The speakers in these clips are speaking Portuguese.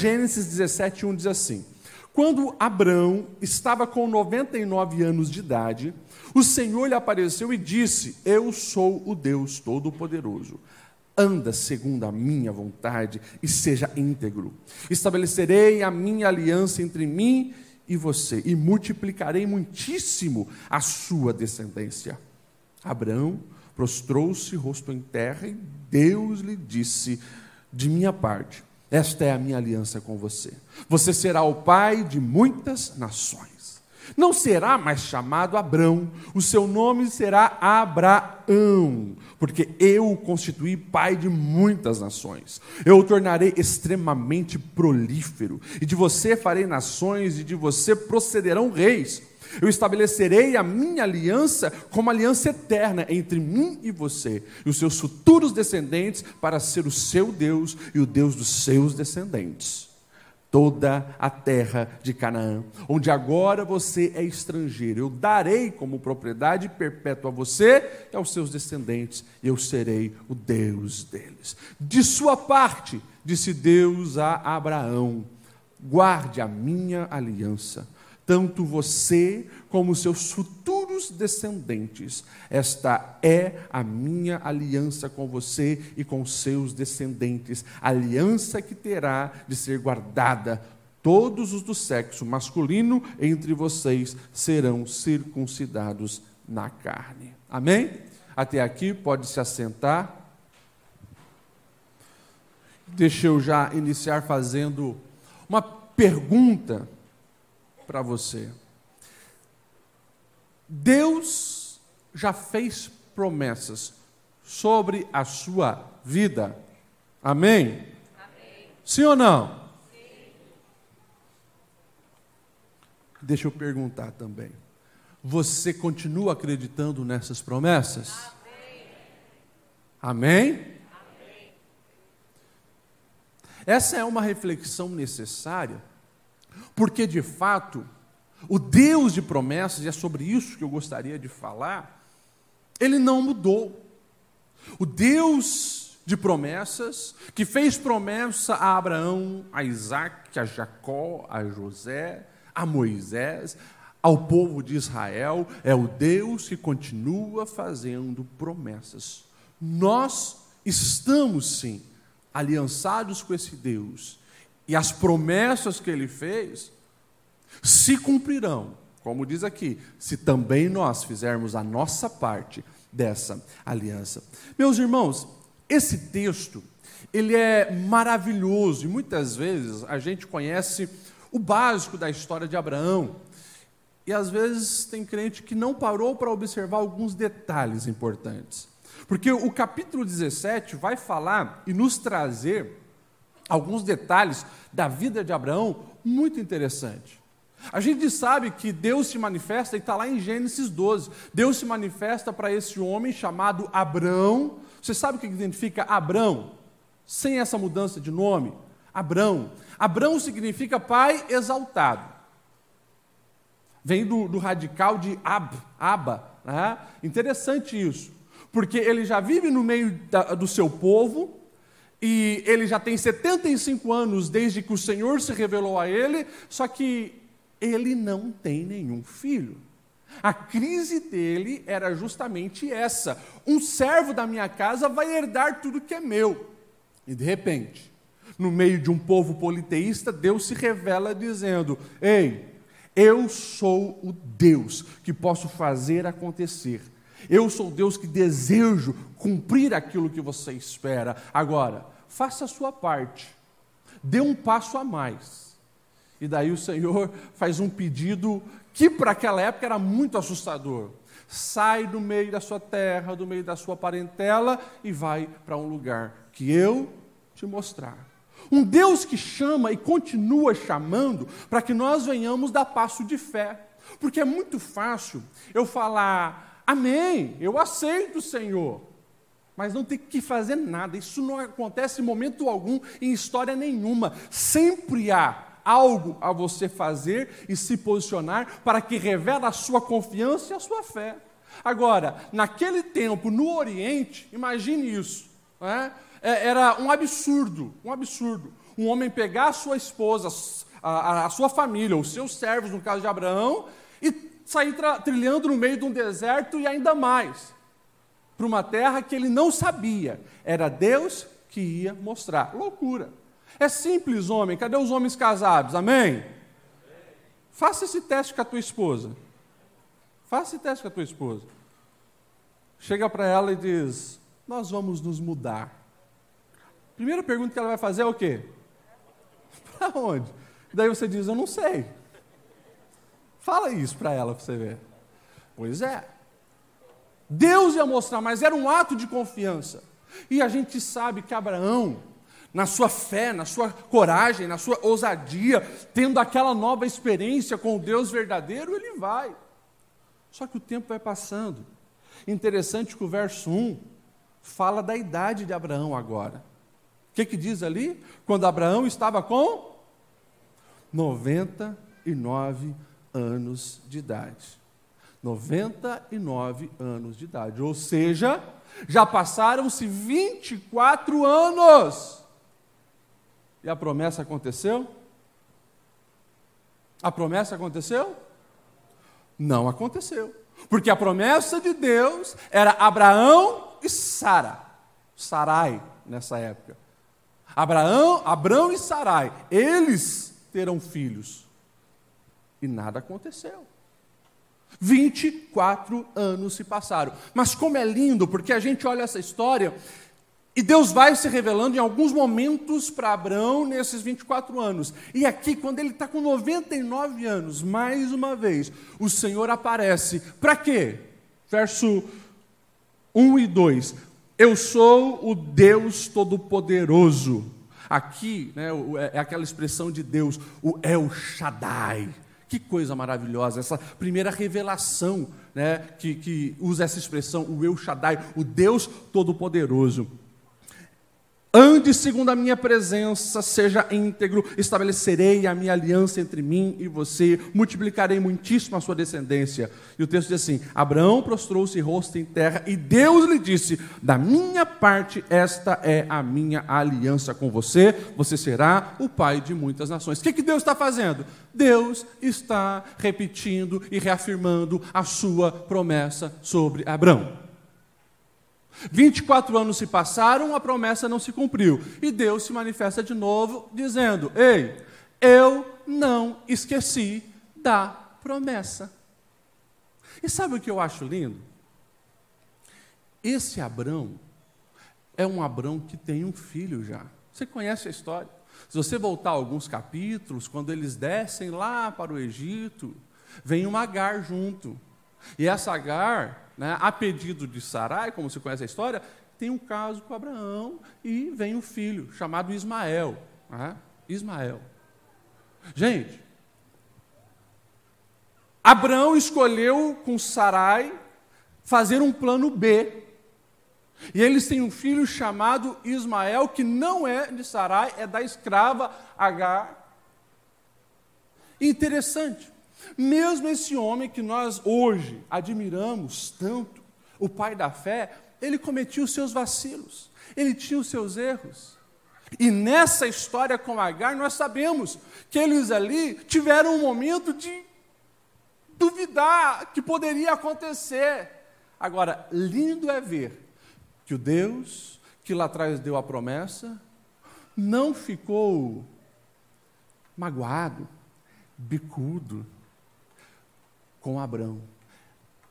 Gênesis 17, 1 diz assim: Quando Abraão estava com 99 anos de idade, o Senhor lhe apareceu e disse: Eu sou o Deus Todo-Poderoso. Anda segundo a minha vontade e seja íntegro. Estabelecerei a minha aliança entre mim e você, e multiplicarei muitíssimo a sua descendência. Abraão prostrou-se, rosto em terra, e Deus lhe disse: De minha parte, esta é a minha aliança com você. Você será o pai de muitas nações. Não será mais chamado Abrão, o seu nome será Abraão, porque eu o constituí pai de muitas nações. Eu o tornarei extremamente prolífero, e de você farei nações, e de você procederão reis. Eu estabelecerei a minha aliança como aliança eterna entre mim e você e os seus futuros descendentes para ser o seu Deus e o Deus dos seus descendentes. Toda a terra de Canaã, onde agora você é estrangeiro, eu darei como propriedade perpétua a você e aos seus descendentes, e eu serei o Deus deles. De sua parte, disse Deus a Abraão: guarde a minha aliança tanto você como seus futuros descendentes. Esta é a minha aliança com você e com seus descendentes, aliança que terá de ser guardada. Todos os do sexo masculino entre vocês serão circuncidados na carne. Amém? Até aqui, pode se assentar. Deixa eu já iniciar fazendo uma pergunta para você. Deus já fez promessas sobre a sua vida. Amém? Amém. Sim ou não? Sim. Deixa eu perguntar também. Você continua acreditando nessas promessas? Amém? Amém? Amém? Essa é uma reflexão necessária porque de fato, o Deus de promessas, e é sobre isso que eu gostaria de falar, ele não mudou. O Deus de promessas, que fez promessa a Abraão, a Isaac, a Jacó, a José, a Moisés, ao povo de Israel, é o Deus que continua fazendo promessas. Nós estamos sim aliançados com esse Deus e as promessas que ele fez se cumprirão, como diz aqui, se também nós fizermos a nossa parte dessa aliança. Meus irmãos, esse texto, ele é maravilhoso e muitas vezes a gente conhece o básico da história de Abraão. E às vezes tem crente que não parou para observar alguns detalhes importantes. Porque o capítulo 17 vai falar e nos trazer alguns detalhes da vida de Abraão muito interessante. A gente sabe que Deus se manifesta, e está lá em Gênesis 12. Deus se manifesta para esse homem chamado Abrão. Você sabe o que identifica Abrão? Sem essa mudança de nome? Abrão. Abrão significa pai exaltado. Vem do, do radical de ab, aba. Né? Interessante isso. Porque ele já vive no meio da, do seu povo, e ele já tem 75 anos desde que o Senhor se revelou a ele, só que ele não tem nenhum filho. A crise dele era justamente essa: um servo da minha casa vai herdar tudo que é meu. E de repente, no meio de um povo politeísta, Deus se revela dizendo: Ei, eu sou o Deus que posso fazer acontecer. Eu sou Deus que desejo cumprir aquilo que você espera. Agora, faça a sua parte, dê um passo a mais. E daí o Senhor faz um pedido que para aquela época era muito assustador. Sai do meio da sua terra, do meio da sua parentela e vai para um lugar que eu te mostrar. Um Deus que chama e continua chamando para que nós venhamos dar passo de fé. Porque é muito fácil eu falar, Amém, eu aceito, Senhor. Mas não tem que fazer nada, isso não acontece em momento algum, em história nenhuma. Sempre há algo a você fazer e se posicionar para que revele a sua confiança e a sua fé. Agora, naquele tempo, no Oriente, imagine isso, é? é era um absurdo, um absurdo. um homem pegar a sua esposa, a, a, sua família, os seus servos, no caso de Abraão, e sair trilhando no meio de um deserto e ainda mais, para uma terra que ele não sabia. Era Deus que ia mostrar. Loucura. É simples, homem. Cadê os homens casados? Amém? Faça esse teste com a tua esposa. Faça esse teste com a tua esposa. Chega para ela e diz: Nós vamos nos mudar. Primeira pergunta que ela vai fazer é o quê? Para onde? Daí você diz: Eu não sei. Fala isso para ela para você ver. Pois é. Deus ia mostrar, mas era um ato de confiança. E a gente sabe que Abraão, na sua fé, na sua coragem, na sua ousadia, tendo aquela nova experiência com o Deus verdadeiro, ele vai. Só que o tempo vai passando. Interessante que o verso 1 fala da idade de Abraão agora. O que, que diz ali? Quando Abraão estava com 99 anos de idade. 99 anos de idade. Ou seja, já passaram-se 24 anos. E a promessa aconteceu? A promessa aconteceu? Não aconteceu. Porque a promessa de Deus era Abraão e Sara. Sarai, nessa época. Abraão, Abraão e Sarai, eles terão filhos. E nada aconteceu. 24 anos se passaram. Mas como é lindo, porque a gente olha essa história e Deus vai se revelando em alguns momentos para Abraão nesses 24 anos. E aqui, quando ele está com 99 anos, mais uma vez, o Senhor aparece. Para quê? Verso 1 e 2. Eu sou o Deus Todo-Poderoso. Aqui né, é, é aquela expressão de Deus, o El Shaddai. Que coisa maravilhosa, essa primeira revelação né, que, que usa essa expressão, o El Shaddai, o Deus Todo-Poderoso. Ande segundo a minha presença, seja íntegro, estabelecerei a minha aliança entre mim e você, multiplicarei muitíssimo a sua descendência. E o texto diz assim: Abraão prostrou-se rosto em terra, e Deus lhe disse: Da minha parte, esta é a minha aliança com você, você será o pai de muitas nações. O que, que Deus está fazendo? Deus está repetindo e reafirmando a sua promessa sobre Abraão. 24 anos se passaram, a promessa não se cumpriu. E Deus se manifesta de novo, dizendo: Ei, eu não esqueci da promessa. E sabe o que eu acho lindo? Esse Abrão é um Abrão que tem um filho já. Você conhece a história? Se você voltar alguns capítulos, quando eles descem lá para o Egito, vem uma Agar junto. E essa Agar né, a pedido de Sarai, como você conhece a história, tem um caso com Abraão e vem um filho chamado Ismael. Né? Ismael. Gente, Abraão escolheu com Sarai fazer um plano B. E eles têm um filho chamado Ismael, que não é de Sarai, é da escrava Agar. Interessante, mesmo esse homem que nós hoje admiramos tanto, o pai da fé, ele cometia os seus vacilos, ele tinha os seus erros. E nessa história com Agar, nós sabemos que eles ali tiveram um momento de duvidar que poderia acontecer. Agora, lindo é ver que o Deus que lá atrás deu a promessa não ficou magoado, bicudo, com Abraão.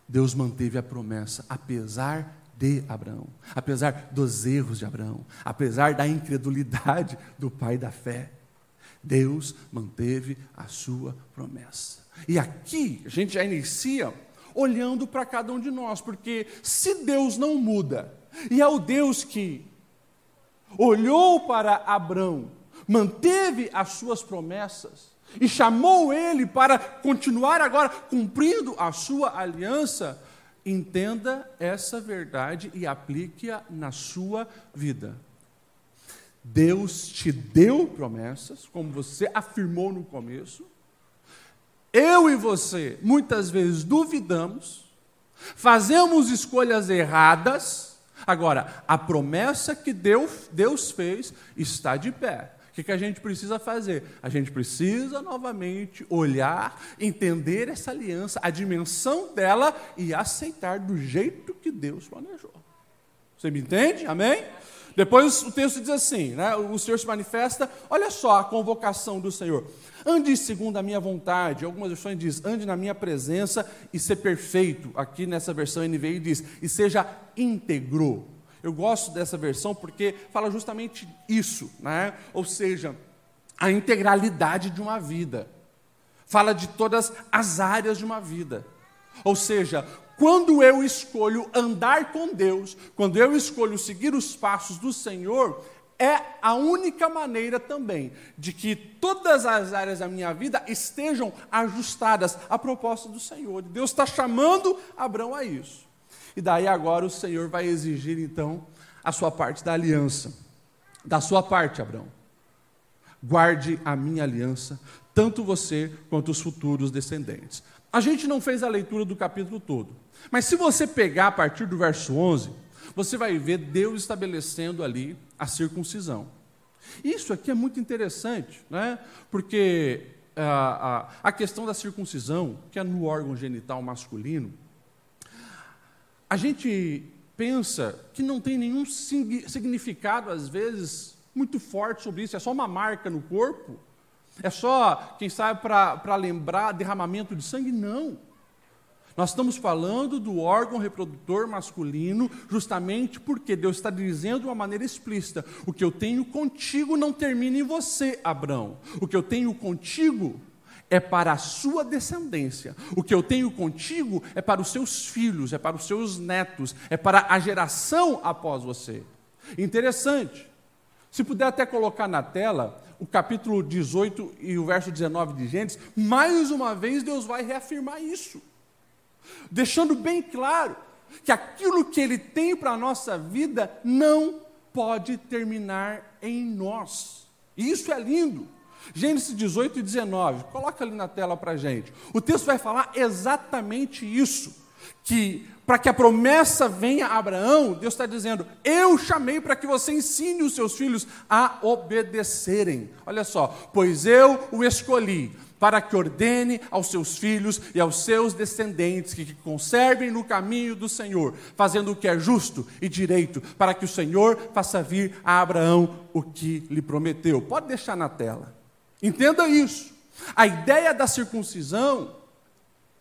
Deus manteve a promessa, apesar de Abraão, apesar dos erros de Abraão, apesar da incredulidade do pai da fé. Deus manteve a sua promessa. E aqui a gente já inicia olhando para cada um de nós, porque se Deus não muda, e é o Deus que olhou para Abraão, manteve as suas promessas, e chamou ele para continuar agora cumprindo a sua aliança, entenda essa verdade e aplique-a na sua vida. Deus te deu promessas, como você afirmou no começo. Eu e você, muitas vezes, duvidamos, fazemos escolhas erradas. Agora, a promessa que Deus, Deus fez está de pé que, que a gente precisa fazer? A gente precisa novamente olhar, entender essa aliança, a dimensão dela e aceitar do jeito que Deus planejou. Você me entende? Amém? Depois o texto diz assim, né? o Senhor se manifesta, olha só a convocação do Senhor. Ande segundo a minha vontade. Algumas versões diz, ande na minha presença e ser perfeito. Aqui nessa versão NVI diz, e seja íntegro. Eu gosto dessa versão porque fala justamente isso, né? ou seja, a integralidade de uma vida. Fala de todas as áreas de uma vida. Ou seja, quando eu escolho andar com Deus, quando eu escolho seguir os passos do Senhor, é a única maneira também de que todas as áreas da minha vida estejam ajustadas à proposta do Senhor. Deus está chamando Abraão a isso. E daí agora o Senhor vai exigir então a sua parte da aliança. Da sua parte, Abraão. Guarde a minha aliança, tanto você quanto os futuros descendentes. A gente não fez a leitura do capítulo todo, mas se você pegar a partir do verso 11, você vai ver Deus estabelecendo ali a circuncisão. Isso aqui é muito interessante, né? porque a, ah, a, a questão da circuncisão, que é no órgão genital masculino, a gente pensa que não tem nenhum significado, às vezes, muito forte sobre isso, é só uma marca no corpo, é só, quem sabe, para lembrar derramamento de sangue? Não. Nós estamos falando do órgão reprodutor masculino, justamente porque Deus está dizendo de uma maneira explícita: o que eu tenho contigo não termina em você, Abraão. O que eu tenho contigo é para a sua descendência. O que eu tenho contigo é para os seus filhos, é para os seus netos, é para a geração após você. Interessante. Se puder até colocar na tela o capítulo 18 e o verso 19 de Gênesis, mais uma vez Deus vai reafirmar isso deixando bem claro que aquilo que Ele tem para a nossa vida não pode terminar em nós. E isso é lindo. Gênesis 18 e 19, coloca ali na tela para a gente. O texto vai falar exatamente isso: que para que a promessa venha a Abraão, Deus está dizendo: Eu chamei para que você ensine os seus filhos a obedecerem. Olha só, pois eu o escolhi para que ordene aos seus filhos e aos seus descendentes que, que conservem no caminho do Senhor, fazendo o que é justo e direito, para que o Senhor faça vir a Abraão o que lhe prometeu. Pode deixar na tela. Entenda isso. A ideia da circuncisão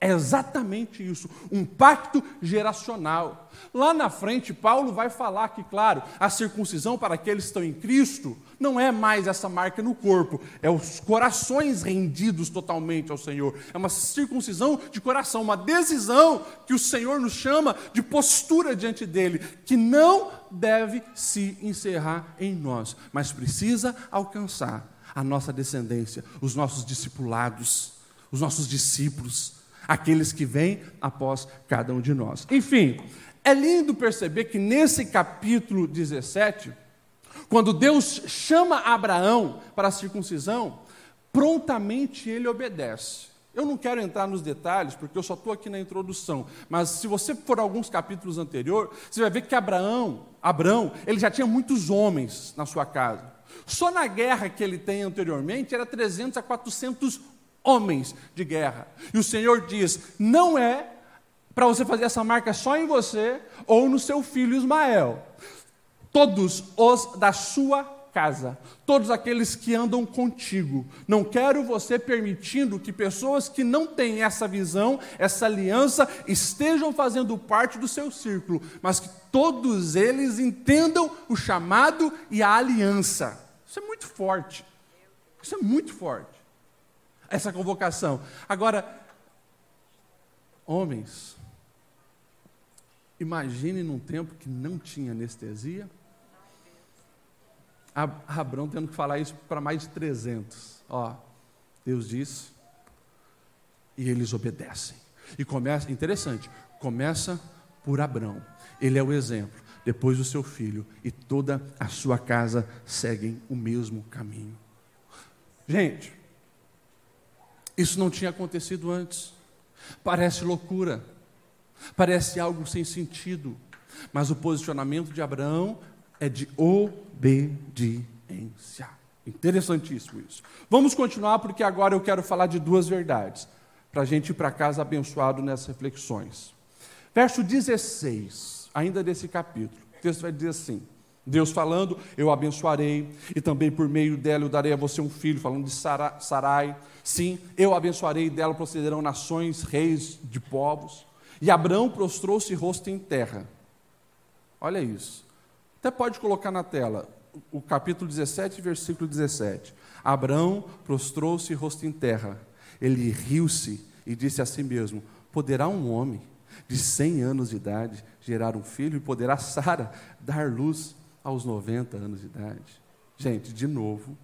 é exatamente isso, um pacto geracional. Lá na frente, Paulo vai falar que, claro, a circuncisão para aqueles que estão em Cristo não é mais essa marca no corpo, é os corações rendidos totalmente ao Senhor. É uma circuncisão de coração, uma decisão que o Senhor nos chama de postura diante dele, que não deve se encerrar em nós, mas precisa alcançar a nossa descendência, os nossos discipulados, os nossos discípulos aqueles que vêm após cada um de nós. Enfim, é lindo perceber que nesse capítulo 17, quando Deus chama Abraão para a circuncisão, prontamente ele obedece. Eu não quero entrar nos detalhes, porque eu só estou aqui na introdução, mas se você for alguns capítulos anteriores, você vai ver que Abraão, Abraão, ele já tinha muitos homens na sua casa. Só na guerra que ele tem anteriormente era 300 a 400 homens de guerra. E o Senhor diz: não é para você fazer essa marca só em você ou no seu filho Ismael. Todos os da sua casa, todos aqueles que andam contigo. Não quero você permitindo que pessoas que não têm essa visão, essa aliança, estejam fazendo parte do seu círculo, mas que todos eles entendam o chamado e a aliança. Isso é muito forte. Isso é muito forte essa convocação. Agora, homens, imagine num tempo que não tinha anestesia. Abraão tendo que falar isso para mais de 300. Ó, Deus disse, e eles obedecem. E começa, interessante, começa por Abraão. Ele é o exemplo. Depois o seu filho e toda a sua casa seguem o mesmo caminho. Gente, isso não tinha acontecido antes. Parece loucura, parece algo sem sentido, mas o posicionamento de Abraão é de obediência. Interessantíssimo isso. Vamos continuar, porque agora eu quero falar de duas verdades, para a gente ir para casa abençoado nessas reflexões. Verso 16, ainda desse capítulo, o texto vai dizer assim: Deus falando, eu abençoarei, e também por meio dela eu darei a você um filho, falando de Sarai. Sim, eu abençoarei, dela procederão nações, reis de povos. E Abraão prostrou-se rosto em terra. Olha isso. Até pode colocar na tela o capítulo 17, versículo 17. Abraão prostrou-se rosto em terra. Ele riu-se e disse a si mesmo: Poderá um homem de 100 anos de idade gerar um filho e poderá Sara dar luz aos 90 anos de idade? Gente, de novo,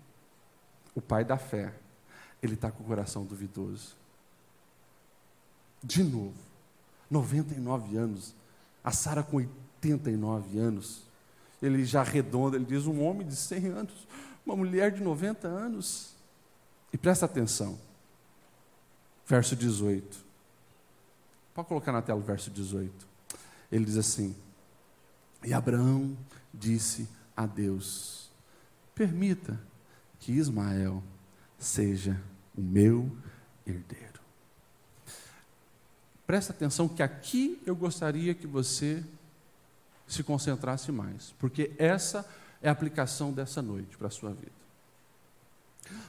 o pai da fé, ele está com o coração duvidoso. De novo, 99 anos, a Sara com 89 anos, ele já arredonda, ele diz: um homem de 100 anos, uma mulher de 90 anos. E presta atenção, verso 18. Pode colocar na tela o verso 18. Ele diz assim: E Abraão disse a Deus: Permita que Ismael seja o meu herdeiro. Presta atenção que aqui eu gostaria que você se concentrasse mais, porque essa é a aplicação dessa noite para a sua vida.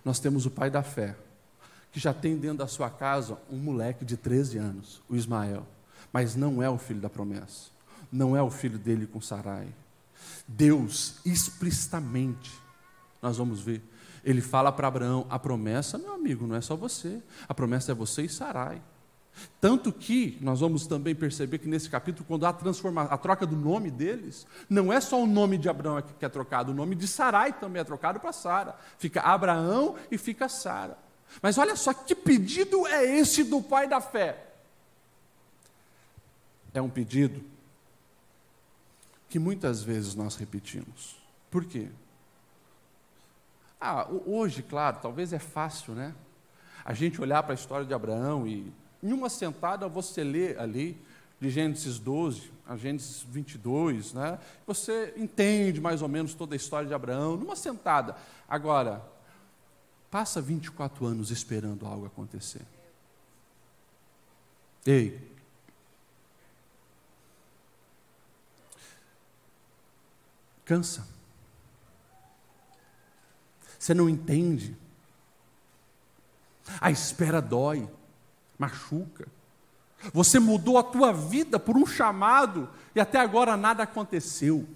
Nós temos o pai da fé, que já tem dentro da sua casa um moleque de 13 anos, o Ismael, mas não é o filho da promessa, não é o filho dele com Sarai. Deus, explicitamente, nós vamos ver, ele fala para Abraão: a promessa, meu amigo, não é só você, a promessa é você e Sarai. Tanto que nós vamos também perceber que nesse capítulo, quando há a, a troca do nome deles, não é só o nome de Abraão que é trocado, o nome de Sarai também é trocado para Sara. Fica Abraão e fica Sara. Mas olha só que pedido é esse do pai da fé? É um pedido que muitas vezes nós repetimos. Por quê? Ah, hoje, claro, talvez é fácil, né? A gente olhar para a história de Abraão e em uma sentada você lê ali, de Gênesis 12 a Gênesis 22, né? Você entende mais ou menos toda a história de Abraão, numa sentada. Agora, passa 24 anos esperando algo acontecer. Ei, cansa. Você não entende. A espera dói machuca. Você mudou a tua vida por um chamado e até agora nada aconteceu.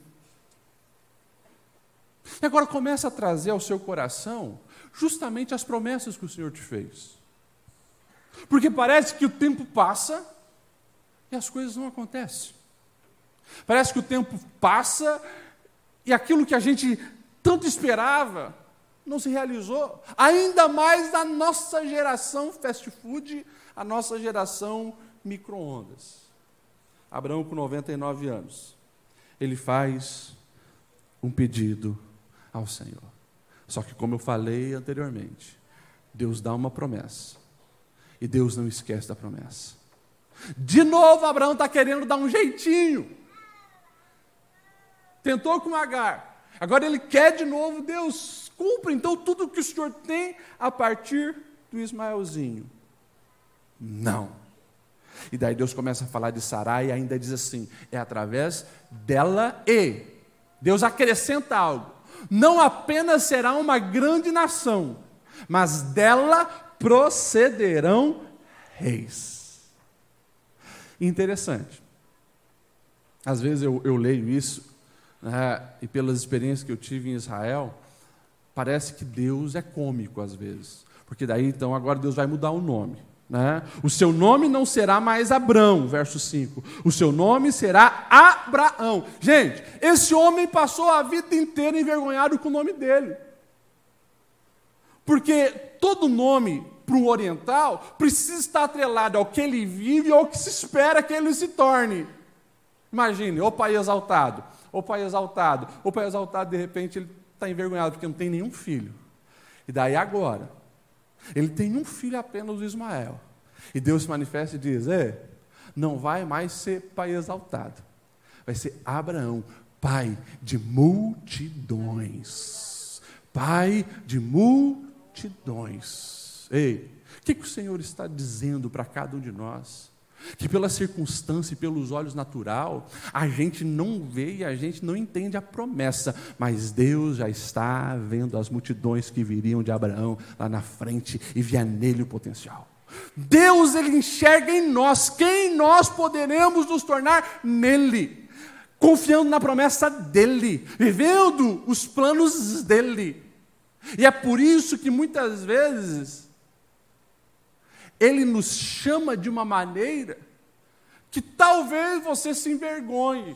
E agora começa a trazer ao seu coração justamente as promessas que o Senhor te fez. Porque parece que o tempo passa e as coisas não acontecem. Parece que o tempo passa e aquilo que a gente tanto esperava não se realizou. Ainda mais na nossa geração fast food a nossa geração micro-ondas. Abraão, com 99 anos, ele faz um pedido ao Senhor. Só que, como eu falei anteriormente, Deus dá uma promessa. E Deus não esquece da promessa. De novo, Abraão está querendo dar um jeitinho. Tentou com Agar. Agora ele quer de novo, Deus, cumpra então tudo o que o Senhor tem a partir do Ismaelzinho. Não. E daí Deus começa a falar de Sarai e ainda diz assim: é através dela e. Deus acrescenta algo. Não apenas será uma grande nação, mas dela procederão reis. Interessante. Às vezes eu, eu leio isso, né, e pelas experiências que eu tive em Israel, parece que Deus é cômico às vezes. Porque daí então agora Deus vai mudar o nome. Né? O seu nome não será mais Abrão, verso 5. O seu nome será Abraão. Gente, esse homem passou a vida inteira envergonhado com o nome dele. Porque todo nome para um oriental precisa estar atrelado ao que ele vive ou ao que se espera que ele se torne. Imagine, o pai exaltado, o pai exaltado, o pai exaltado, de repente ele está envergonhado porque não tem nenhum filho. E daí agora, ele tem um filho apenas, Ismael. E Deus se manifesta e diz: É, não vai mais ser pai exaltado, vai ser Abraão, pai de multidões. Pai de multidões. Ei, o que, que o Senhor está dizendo para cada um de nós? Que pela circunstância e pelos olhos natural, a gente não vê e a gente não entende a promessa, mas Deus já está vendo as multidões que viriam de Abraão lá na frente e via nele o potencial. Deus ele enxerga em nós quem nós poderemos nos tornar nele, confiando na promessa dele, vivendo os planos dele. E é por isso que muitas vezes ele nos chama de uma maneira que talvez você se envergonhe,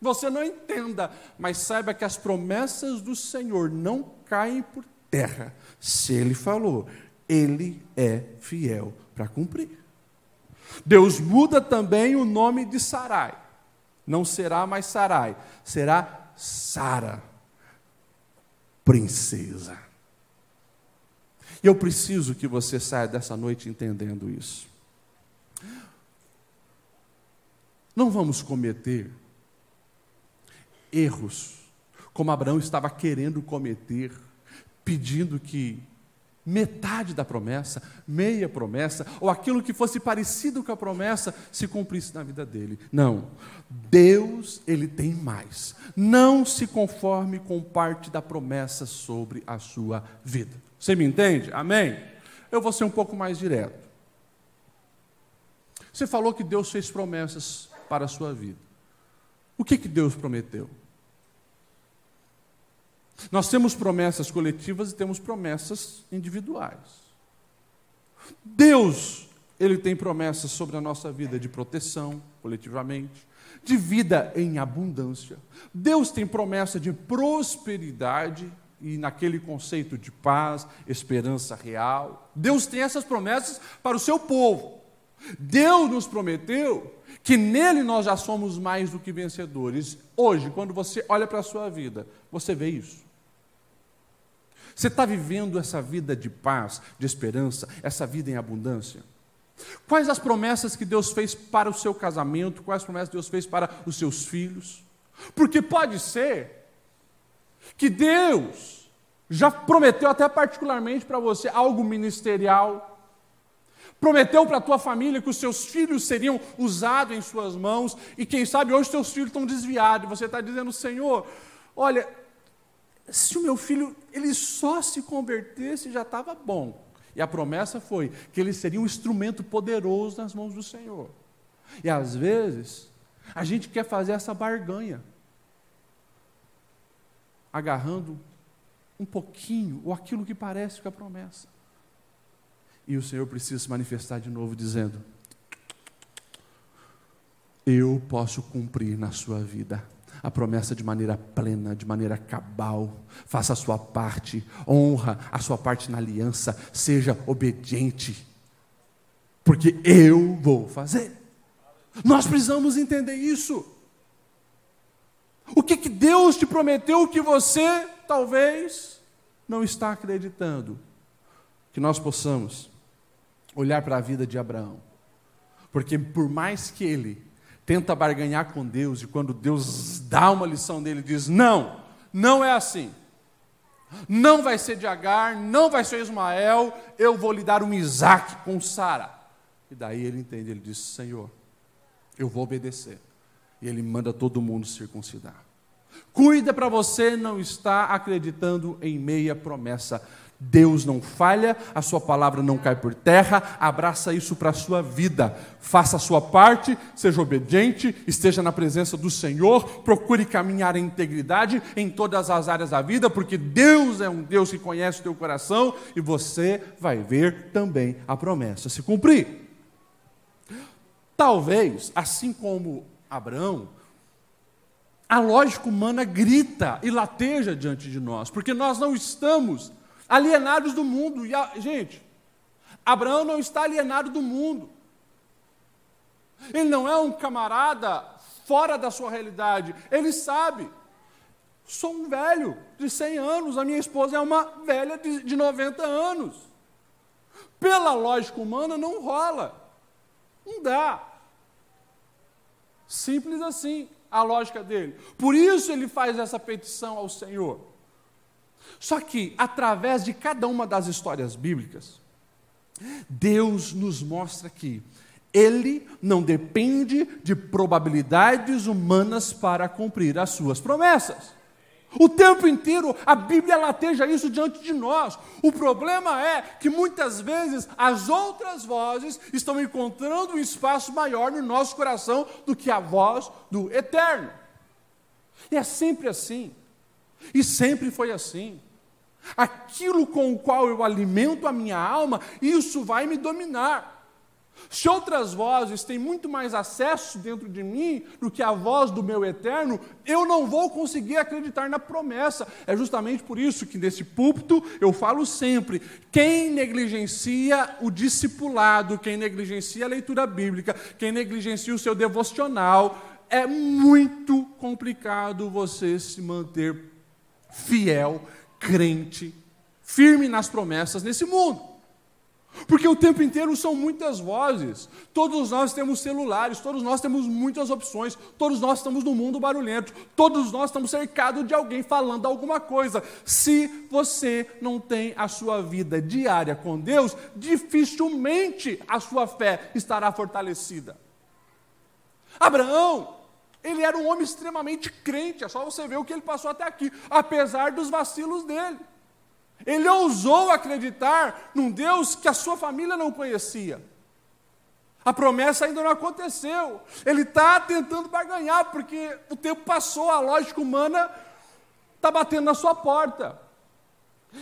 você não entenda, mas saiba que as promessas do Senhor não caem por terra. Se ele falou, ele é fiel para cumprir. Deus muda também o nome de Sarai. Não será mais Sarai, será Sara, princesa. E eu preciso que você saia dessa noite entendendo isso. Não vamos cometer erros como Abraão estava querendo cometer, pedindo que metade da promessa, meia promessa, ou aquilo que fosse parecido com a promessa se cumprisse na vida dele. Não. Deus, ele tem mais. Não se conforme com parte da promessa sobre a sua vida. Você me entende? Amém? Eu vou ser um pouco mais direto. Você falou que Deus fez promessas para a sua vida. O que, que Deus prometeu? Nós temos promessas coletivas e temos promessas individuais. Deus, Ele tem promessas sobre a nossa vida de proteção, coletivamente, de vida em abundância. Deus tem promessa de prosperidade e naquele conceito de paz, esperança real. Deus tem essas promessas para o seu povo. Deus nos prometeu que nele nós já somos mais do que vencedores. Hoje, quando você olha para a sua vida, você vê isso. Você está vivendo essa vida de paz, de esperança, essa vida em abundância? Quais as promessas que Deus fez para o seu casamento? Quais as promessas Deus fez para os seus filhos? Porque pode ser que Deus já prometeu até particularmente para você algo ministerial, prometeu para a tua família que os seus filhos seriam usados em suas mãos, e quem sabe hoje seus filhos estão desviados, e você está dizendo, Senhor, olha, se o meu filho ele só se convertesse já estava bom. E a promessa foi que ele seria um instrumento poderoso nas mãos do Senhor. E às vezes, a gente quer fazer essa barganha, agarrando um pouquinho, ou aquilo que parece com a promessa. E o Senhor precisa se manifestar de novo, dizendo: Eu posso cumprir na sua vida a promessa de maneira plena, de maneira cabal. Faça a sua parte, honra a sua parte na aliança, seja obediente, porque eu vou fazer. Nós precisamos entender isso. O que, que Deus te prometeu que você talvez não está acreditando? Que nós possamos olhar para a vida de Abraão, porque por mais que ele tenta barganhar com Deus e quando Deus dá uma lição dele, diz: Não, não é assim. Não vai ser de Agar, não vai ser Ismael, eu vou lhe dar um Isaac com Sara. E daí ele entende, ele diz: Senhor, eu vou obedecer. E ele manda todo mundo circuncidar. Cuida para você não estar acreditando em meia promessa. Deus não falha, a sua palavra não cai por terra, abraça isso para a sua vida. Faça a sua parte, seja obediente, esteja na presença do Senhor, procure caminhar em integridade em todas as áreas da vida, porque Deus é um Deus que conhece o teu coração e você vai ver também a promessa se cumprir. Talvez, assim como Abraão, a lógica humana grita e lateja diante de nós, porque nós não estamos alienados do mundo. E a, gente, Abraão não está alienado do mundo. Ele não é um camarada fora da sua realidade. Ele sabe. Sou um velho de 100 anos, a minha esposa é uma velha de, de 90 anos. Pela lógica humana, não rola. Não dá. Simples assim a lógica dele. Por isso ele faz essa petição ao Senhor. Só que, através de cada uma das histórias bíblicas, Deus nos mostra que Ele não depende de probabilidades humanas para cumprir as suas promessas. O tempo inteiro a Bíblia lateja isso diante de nós. O problema é que muitas vezes as outras vozes estão encontrando um espaço maior no nosso coração do que a voz do Eterno. E é sempre assim. E sempre foi assim. Aquilo com o qual eu alimento a minha alma, isso vai me dominar. Se outras vozes têm muito mais acesso dentro de mim do que a voz do meu eterno, eu não vou conseguir acreditar na promessa. É justamente por isso que nesse púlpito eu falo sempre: quem negligencia o discipulado, quem negligencia a leitura bíblica, quem negligencia o seu devocional, é muito complicado você se manter fiel, crente, firme nas promessas nesse mundo. Porque o tempo inteiro são muitas vozes. Todos nós temos celulares, todos nós temos muitas opções, todos nós estamos no mundo barulhento, todos nós estamos cercados de alguém falando alguma coisa. Se você não tem a sua vida diária com Deus, dificilmente a sua fé estará fortalecida. Abraão, ele era um homem extremamente crente, é só você ver o que ele passou até aqui, apesar dos vacilos dele. Ele ousou acreditar num Deus que a sua família não conhecia. A promessa ainda não aconteceu. Ele está tentando barganhar, porque o tempo passou, a lógica humana está batendo na sua porta.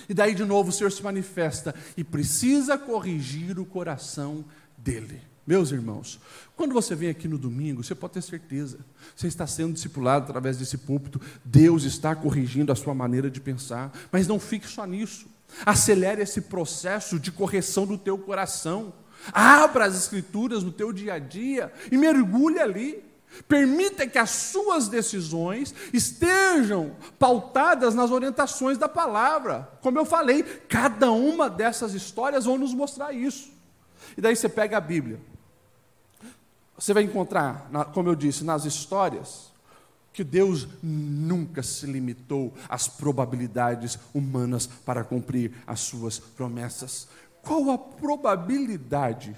E daí de novo o Senhor se manifesta e precisa corrigir o coração dele. Meus irmãos, quando você vem aqui no domingo, você pode ter certeza, você está sendo discipulado através desse púlpito, Deus está corrigindo a sua maneira de pensar, mas não fique só nisso. Acelere esse processo de correção do teu coração. Abra as escrituras no teu dia a dia e mergulhe ali. Permita que as suas decisões estejam pautadas nas orientações da palavra. Como eu falei, cada uma dessas histórias vão nos mostrar isso. E daí você pega a Bíblia, você vai encontrar, como eu disse, nas histórias, que Deus nunca se limitou às probabilidades humanas para cumprir as suas promessas. Qual a probabilidade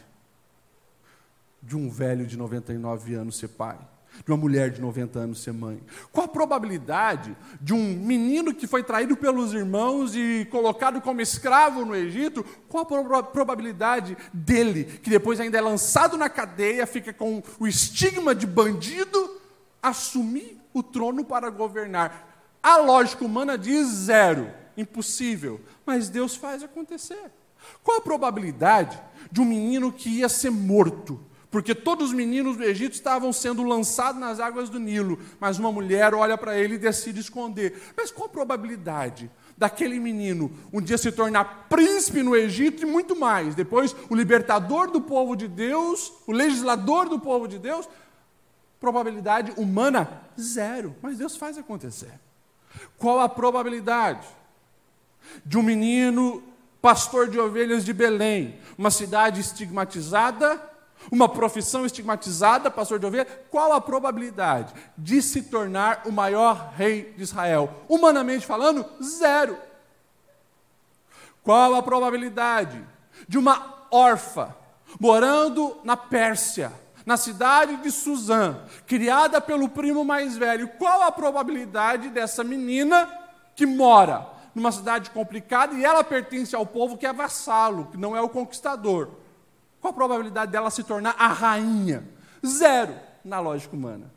de um velho de 99 anos ser pai? De uma mulher de 90 anos ser mãe? Qual a probabilidade de um menino que foi traído pelos irmãos e colocado como escravo no Egito? Qual a probabilidade dele, que depois ainda é lançado na cadeia, fica com o estigma de bandido, assumir o trono para governar? A lógica humana diz zero, impossível, mas Deus faz acontecer. Qual a probabilidade de um menino que ia ser morto? Porque todos os meninos do Egito estavam sendo lançados nas águas do Nilo, mas uma mulher olha para ele e decide esconder. Mas qual a probabilidade daquele menino um dia se tornar príncipe no Egito e muito mais? Depois, o libertador do povo de Deus, o legislador do povo de Deus? Probabilidade humana? Zero. Mas Deus faz acontecer. Qual a probabilidade de um menino pastor de ovelhas de Belém, uma cidade estigmatizada? Uma profissão estigmatizada, pastor de ovelha, qual a probabilidade de se tornar o maior rei de Israel? Humanamente falando, zero. Qual a probabilidade de uma órfã morando na Pérsia, na cidade de Suzã, criada pelo primo mais velho? Qual a probabilidade dessa menina que mora numa cidade complicada e ela pertence ao povo que é vassalo, que não é o conquistador? Qual a probabilidade dela se tornar a rainha? Zero na lógica humana.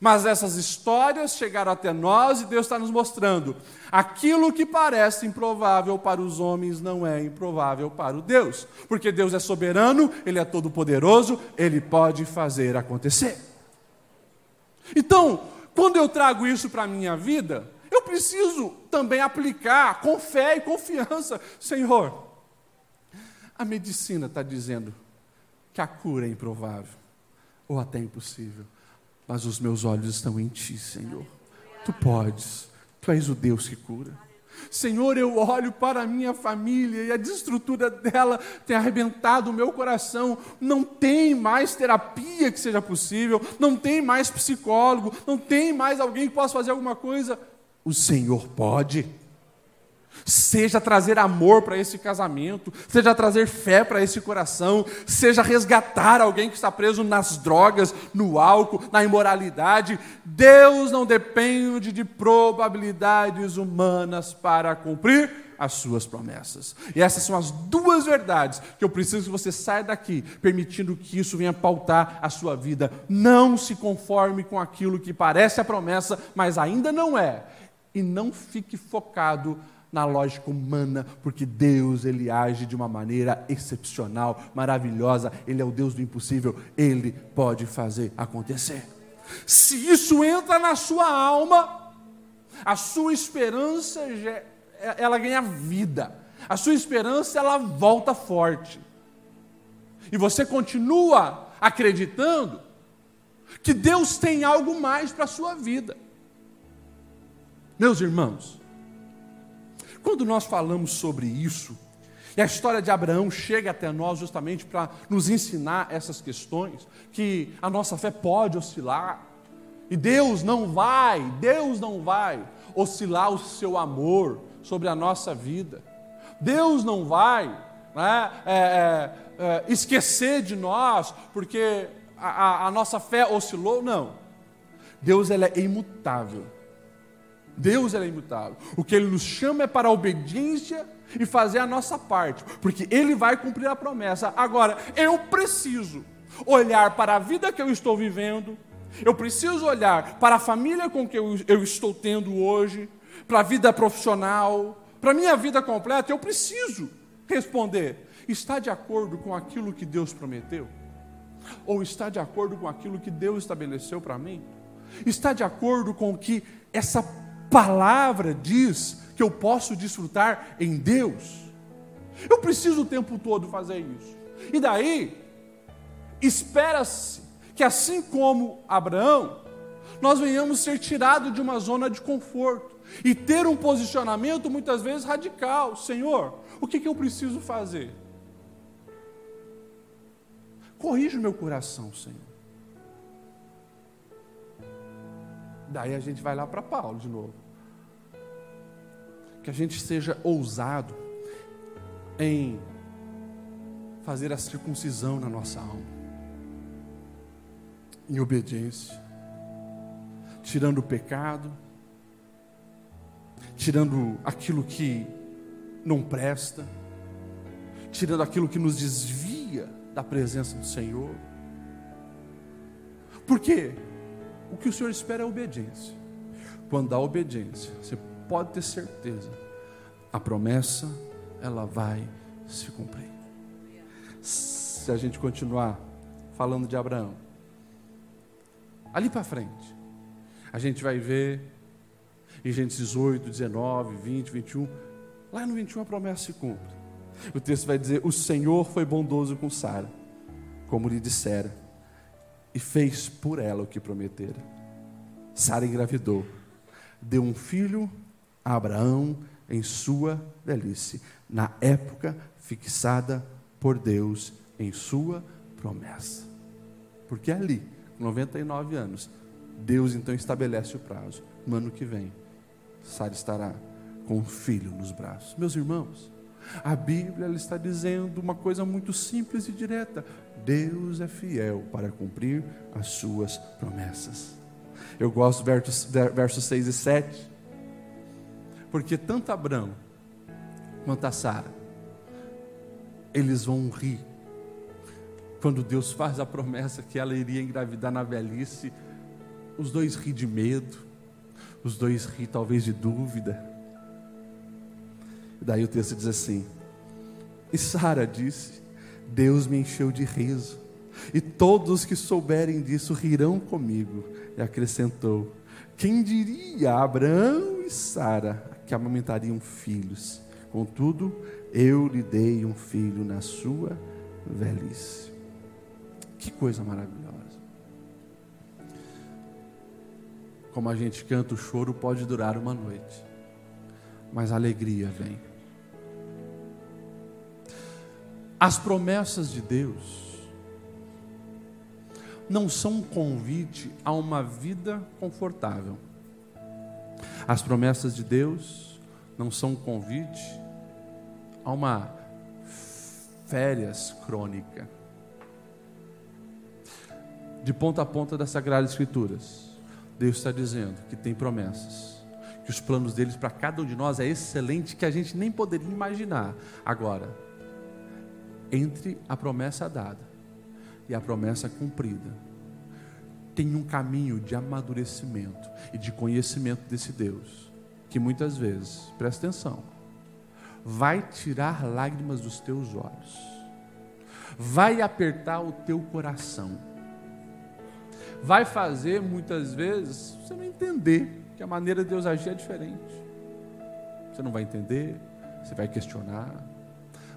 Mas essas histórias chegaram até nós e Deus está nos mostrando: aquilo que parece improvável para os homens não é improvável para o Deus, porque Deus é soberano, Ele é todo-poderoso, Ele pode fazer acontecer. Então, quando eu trago isso para a minha vida, eu preciso também aplicar com fé e confiança: Senhor, a medicina está dizendo que a cura é improvável ou até impossível, mas os meus olhos estão em Ti, Senhor. Tu podes, Tu és o Deus que cura. Senhor, eu olho para a minha família e a destrutura dela tem arrebentado o meu coração. Não tem mais terapia que seja possível, não tem mais psicólogo, não tem mais alguém que possa fazer alguma coisa. O Senhor pode. Seja trazer amor para esse casamento, seja trazer fé para esse coração, seja resgatar alguém que está preso nas drogas, no álcool, na imoralidade. Deus não depende de probabilidades humanas para cumprir as suas promessas. E essas são as duas verdades que eu preciso que você saia daqui, permitindo que isso venha pautar a sua vida. Não se conforme com aquilo que parece a promessa, mas ainda não é. E não fique focado na lógica humana, porque Deus ele age de uma maneira excepcional, maravilhosa. Ele é o Deus do impossível, ele pode fazer acontecer. Se isso entra na sua alma, a sua esperança ela ganha vida. A sua esperança ela volta forte. E você continua acreditando que Deus tem algo mais para a sua vida. Meus irmãos, quando nós falamos sobre isso, e a história de Abraão chega até nós justamente para nos ensinar essas questões, que a nossa fé pode oscilar, e Deus não vai, Deus não vai oscilar o seu amor sobre a nossa vida. Deus não vai né, é, é, é, esquecer de nós porque a, a, a nossa fé oscilou, não. Deus é imutável. Deus é imutável. O que Ele nos chama é para a obediência e fazer a nossa parte, porque Ele vai cumprir a promessa. Agora, eu preciso olhar para a vida que eu estou vivendo, eu preciso olhar para a família com que eu, eu estou tendo hoje, para a vida profissional, para a minha vida completa, eu preciso responder: está de acordo com aquilo que Deus prometeu? Ou está de acordo com aquilo que Deus estabeleceu para mim? Está de acordo com o que essa palavra diz que eu posso desfrutar em Deus. Eu preciso o tempo todo fazer isso. E daí, espera-se que assim como Abraão, nós venhamos ser tirados de uma zona de conforto e ter um posicionamento muitas vezes radical. Senhor, o que, que eu preciso fazer? Corrija o meu coração, Senhor. Daí a gente vai lá para Paulo de novo. Que a gente seja ousado em fazer a circuncisão na nossa alma, em obediência, tirando o pecado, tirando aquilo que não presta, tirando aquilo que nos desvia da presença do Senhor. Por quê? O que o Senhor espera é obediência. Quando há obediência, você pode ter certeza, a promessa ela vai se cumprir. Se a gente continuar falando de Abraão, ali para frente, a gente vai ver em Gênesis 18, 19, 20, 21, lá no 21 a promessa se cumpre. O texto vai dizer: O Senhor foi bondoso com Sara, como lhe dissera e fez por ela o que prometera. Sara engravidou, deu um filho a Abraão em sua velhice, na época fixada por Deus em sua promessa. Porque ali, 99 anos, Deus então estabelece o prazo. No ano que vem, Sara estará com um filho nos braços. Meus irmãos, a Bíblia está dizendo uma coisa muito simples e direta: Deus é fiel para cumprir as suas promessas. Eu gosto versos, versos 6 e 7, porque tanto Abraão quanto a Sara, eles vão rir quando Deus faz a promessa que ela iria engravidar na velhice. Os dois ri de medo, os dois ri talvez de dúvida. Daí o texto diz assim: E Sara disse: Deus me encheu de riso, e todos que souberem disso rirão comigo. E acrescentou: Quem diria Abraão e Sara que amamentariam filhos? Contudo, eu lhe dei um filho na sua velhice. Que coisa maravilhosa. Como a gente canta, o choro pode durar uma noite, mas a alegria vem. As promessas de Deus não são um convite a uma vida confortável. As promessas de Deus não são um convite a uma férias crônica. De ponta a ponta das Sagradas Escrituras, Deus está dizendo que tem promessas, que os planos deles para cada um de nós é excelente, que a gente nem poderia imaginar. Agora, entre a promessa dada e a promessa cumprida, tem um caminho de amadurecimento e de conhecimento desse Deus, que muitas vezes, presta atenção, vai tirar lágrimas dos teus olhos, vai apertar o teu coração, vai fazer muitas vezes você não entender que a maneira de Deus agir é diferente. Você não vai entender, você vai questionar,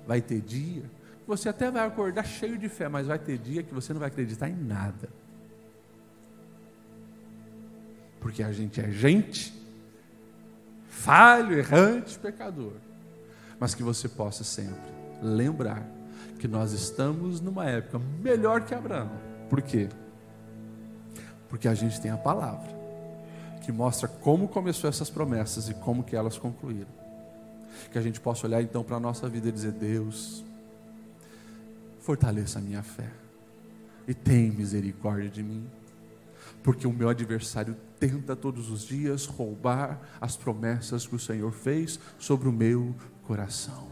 vai ter dia você até vai acordar cheio de fé, mas vai ter dia que você não vai acreditar em nada. Porque a gente é gente, falho, errante, pecador. Mas que você possa sempre lembrar que nós estamos numa época melhor que Abraão. Por quê? Porque a gente tem a palavra que mostra como começou essas promessas e como que elas concluíram. Que a gente possa olhar então para a nossa vida e dizer: Deus, fortaleça a minha fé e tem misericórdia de mim, porque o meu adversário tenta todos os dias roubar as promessas que o Senhor fez sobre o meu coração.